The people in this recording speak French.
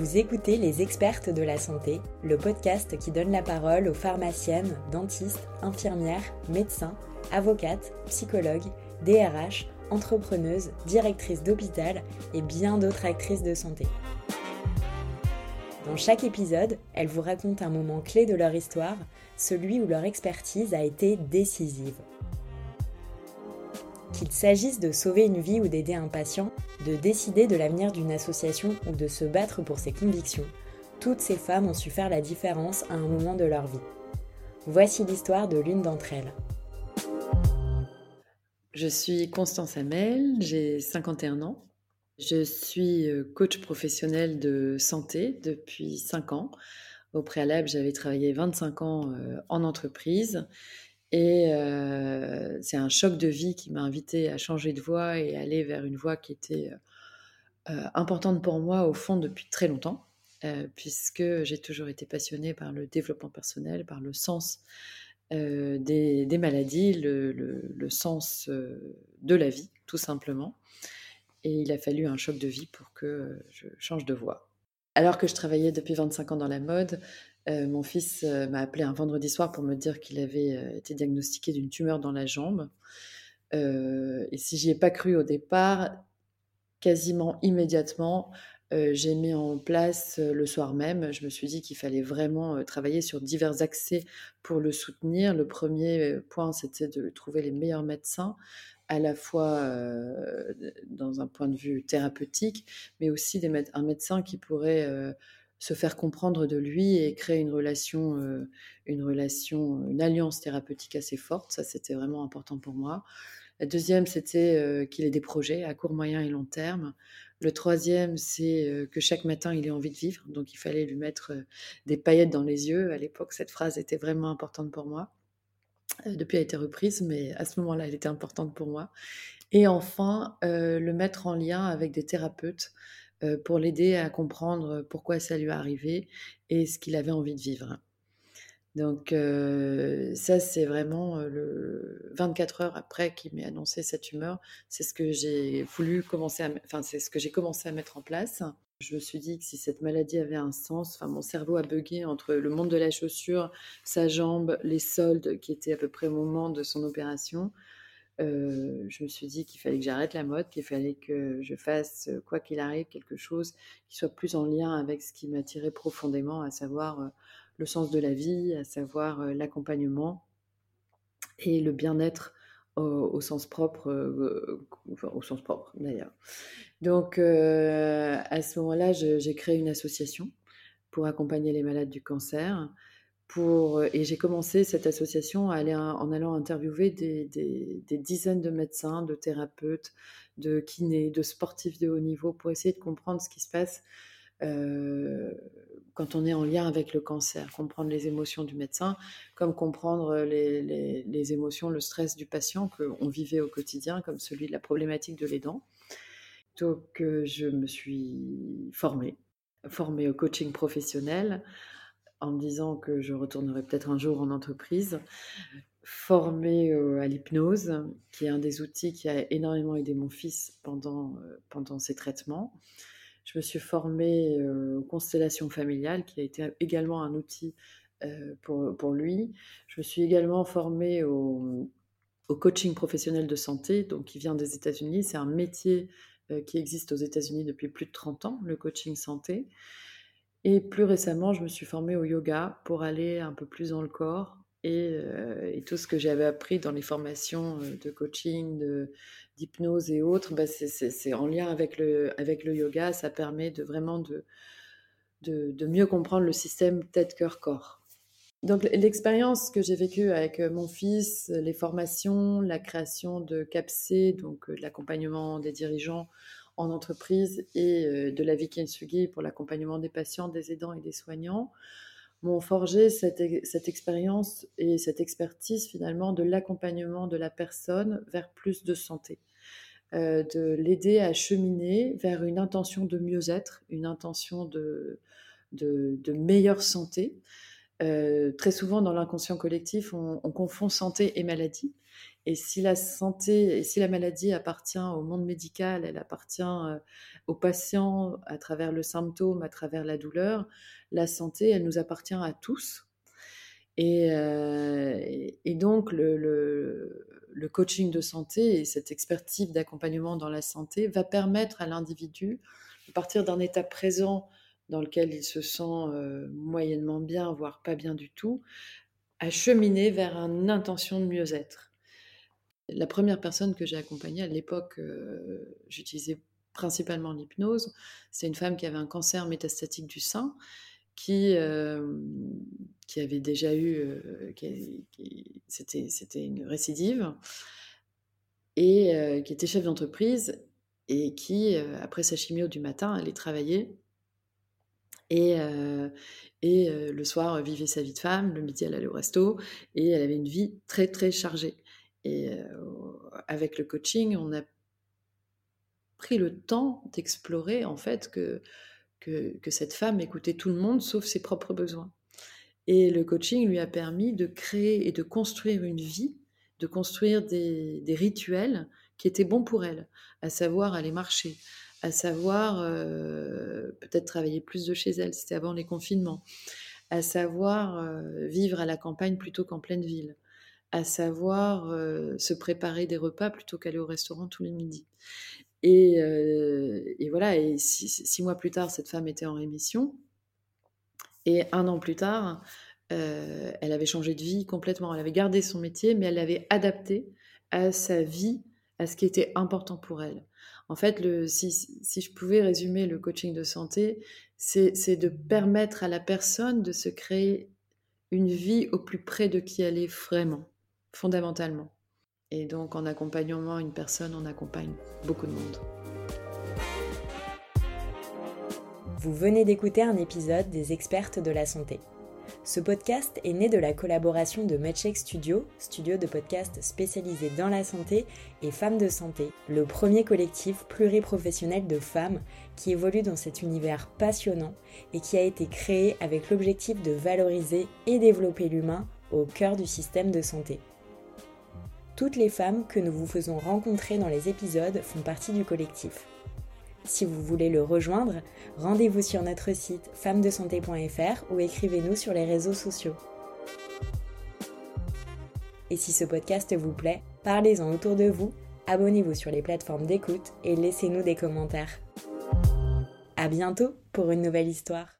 Vous écoutez Les Expertes de la Santé, le podcast qui donne la parole aux pharmaciennes, dentistes, infirmières, médecins, avocates, psychologues, DRH, entrepreneuses, directrices d'hôpital et bien d'autres actrices de santé. Dans chaque épisode, elles vous racontent un moment clé de leur histoire, celui où leur expertise a été décisive. Qu'il s'agisse de sauver une vie ou d'aider un patient, de décider de l'avenir d'une association ou de se battre pour ses convictions, toutes ces femmes ont su faire la différence à un moment de leur vie. Voici l'histoire de l'une d'entre elles. Je suis Constance Hamel, j'ai 51 ans. Je suis euh, coach professionnel de santé depuis 5 ans. Au préalable, j'avais travaillé 25 ans euh, en entreprise et euh, c'est un choc de vie qui m'a invité à changer de voie et aller vers une voie qui était euh, importante pour moi au fond depuis très longtemps, euh, puisque j'ai toujours été passionnée par le développement personnel, par le sens des, maladies, le, le sens de la vie, tout simplement. Et il a fallu un choc de vie pour que je change de voie. Alors que je travaillais depuis 25 ans dans la mode, euh, mon fils euh, m'a appelé un vendredi soir pour me dire qu'il avait euh, été diagnostiqué d'une tumeur dans la jambe. et si j'y ai pas cru au départ, quasiment immédiatement, j'ai mis en place le soir même. Je me suis dit qu'il fallait vraiment travailler sur divers accès pour le soutenir. Le premier point, c'était de trouver les meilleurs médecins, à la fois dans un point de vue thérapeutique, mais aussi un médecin qui pourrait se faire comprendre de lui et créer une relation, euh, une relation, une alliance thérapeutique assez forte. Ça, c'était vraiment important pour moi. La deuxième, c'était euh, qu'il ait des projets à court, moyen et long terme. Le troisième, c'est euh, que chaque matin, il ait envie de vivre. Donc, il fallait lui mettre des paillettes dans les yeux. À l'époque, cette phrase était vraiment importante pour moi. depuis, elle a été reprise, mais à ce moment-là, elle était importante pour moi. Et enfin, le mettre en lien avec des thérapeutes euh, pour l'aider à comprendre pourquoi ça lui est arrivé et ce qu'il avait envie de vivre. Donc euh, ça, c'est vraiment euh, le 24 heures après qu'il m'ait annoncé cette tumeur, c'est ce que j'ai voulu commencer à, enfin c'est ce que j'ai commencé à mettre en place. Je me suis dit que si cette maladie avait un sens, enfin mon cerveau a bugué entre le monde de la chaussure, sa jambe, les soldes qui étaient à peu près au moment de son opération, euh, je me suis dit qu'il fallait que j'arrête la mode, qu'il fallait que je fasse, euh, quoi qu'il arrive, quelque chose qui soit plus en lien avec ce qui m'attirait profondément, à savoir euh, le sens de la vie, à savoir l'accompagnement et le bien-être au, sens propre, au sens propre d'ailleurs. Donc à ce moment-là, j'ai créé une association pour accompagner les malades du cancer. Euh, et j'ai commencé cette association en allant interviewer des, dizaines de médecins, de thérapeutes, de kinés, de sportifs de haut niveau pour essayer de comprendre ce qui se passe euh, quand on est en lien avec le cancer, comprendre les émotions du médecin, comme comprendre les, émotions, le stress du patient qu'on vivait au quotidien, comme celui de la problématique de l'aidant. Donc euh, je me suis formée, formée au coaching professionnel en me disant que je retournerai peut-être un jour en entreprise, formée à l'hypnose, qui est un des outils qui a énormément aidé mon fils pendant, pendant ses traitements. Je me suis formée aux constellations familiales, qui a été également un outil pour, pour, lui. Je me suis également formée au, au, coaching professionnel de santé, donc qui vient des États-Unis. C'est un métier qui existe aux États-Unis depuis plus de 30 ans, le coaching santé. Et plus récemment, je me suis formée au yoga pour aller un peu plus dans le corps et, euh, tout ce que j'avais appris dans les formations euh, de coaching, d'hypnose et autres, bah c'est en lien avec le, avec le yoga. Ça permet de vraiment de, de, de mieux comprendre le système tête-cœur-corps. Donc l'expérience que j'ai vécue avec euh, mon fils, les formations, la création de CAPC, donc l'accompagnement des dirigeants en entreprise et euh, de la vie pour l'accompagnement des patients, des aidants et des soignants m'ont forgé cette, expérience et cette expertise finalement de l'accompagnement de la personne vers plus de santé, euh, de l'aider à cheminer vers une intention de mieux-être, une intention de, meilleure santé. Euh, très souvent dans l'inconscient collectif, on, confond santé et maladie. Et si la santé, et si la maladie appartient au monde médical, elle appartient au patient à travers le symptôme, à travers la douleur, la santé, elle nous appartient à tous. Et, et donc, le, coaching de santé et cette expertise d'accompagnement dans la santé va permettre à l'individu de partir d'un état présent dans lequel il se sent moyennement bien, voire pas bien du tout, à cheminer vers une intention de mieux-être. La première personne que j'ai accompagnée à l'époque, j'utilisais principalement l'hypnose, c'est une femme qui avait un cancer métastatique du sein, qui, qui avait déjà eu, c'était une récidive, et qui était chef d'entreprise, et qui, après sa chimio du matin, allait travailler et, et le soir, vivait sa vie de femme, le midi, elle allait au resto, et elle avait une vie très, très chargée. Et avec le coaching, on a pris le temps d'explorer, en fait, que, que, cette femme écoutait tout le monde sauf ses propres besoins. Et le coaching lui a permis de créer et de construire une vie, de construire des, des rituels qui étaient bons pour elle, à savoir aller marcher, à savoir peut-être travailler plus de chez elle, c'était avant les confinements, à savoir vivre à la campagne plutôt qu'en pleine ville, à savoir se préparer des repas plutôt qu'aller au restaurant tous les midis. Et, et voilà, et six, mois plus tard, cette femme était en rémission. Et un an plus tard, elle avait changé de vie complètement. Elle avait gardé son métier, mais elle l'avait adapté à sa vie, à ce qui était important pour elle. En fait, si, si, je pouvais résumer le coaching de santé, c'est de permettre à la personne de se créer une vie au plus près de qui elle est vraiment, fondamentalement. Et donc, en accompagnement une personne, on accompagne beaucoup de monde. Vous venez d'écouter un épisode des expertes de la santé. Ce podcast est né de la collaboration de MedCheck Studio, studio de podcast spécialisé dans la santé, et Femmes de Santé, le premier collectif pluriprofessionnel de femmes qui évolue dans cet univers passionnant et qui a été créé avec l'objectif de valoriser et développer l'humain au cœur du système de santé. Toutes les femmes que nous vous faisons rencontrer dans les épisodes font partie du collectif. Si vous voulez le rejoindre, rendez-vous sur notre site femmesdesanté.fr ou écrivez-nous sur les réseaux sociaux. Et si ce podcast vous plaît, parlez-en autour de vous, abonnez-vous sur les plateformes d'écoute et laissez-nous des commentaires. À bientôt pour une nouvelle histoire.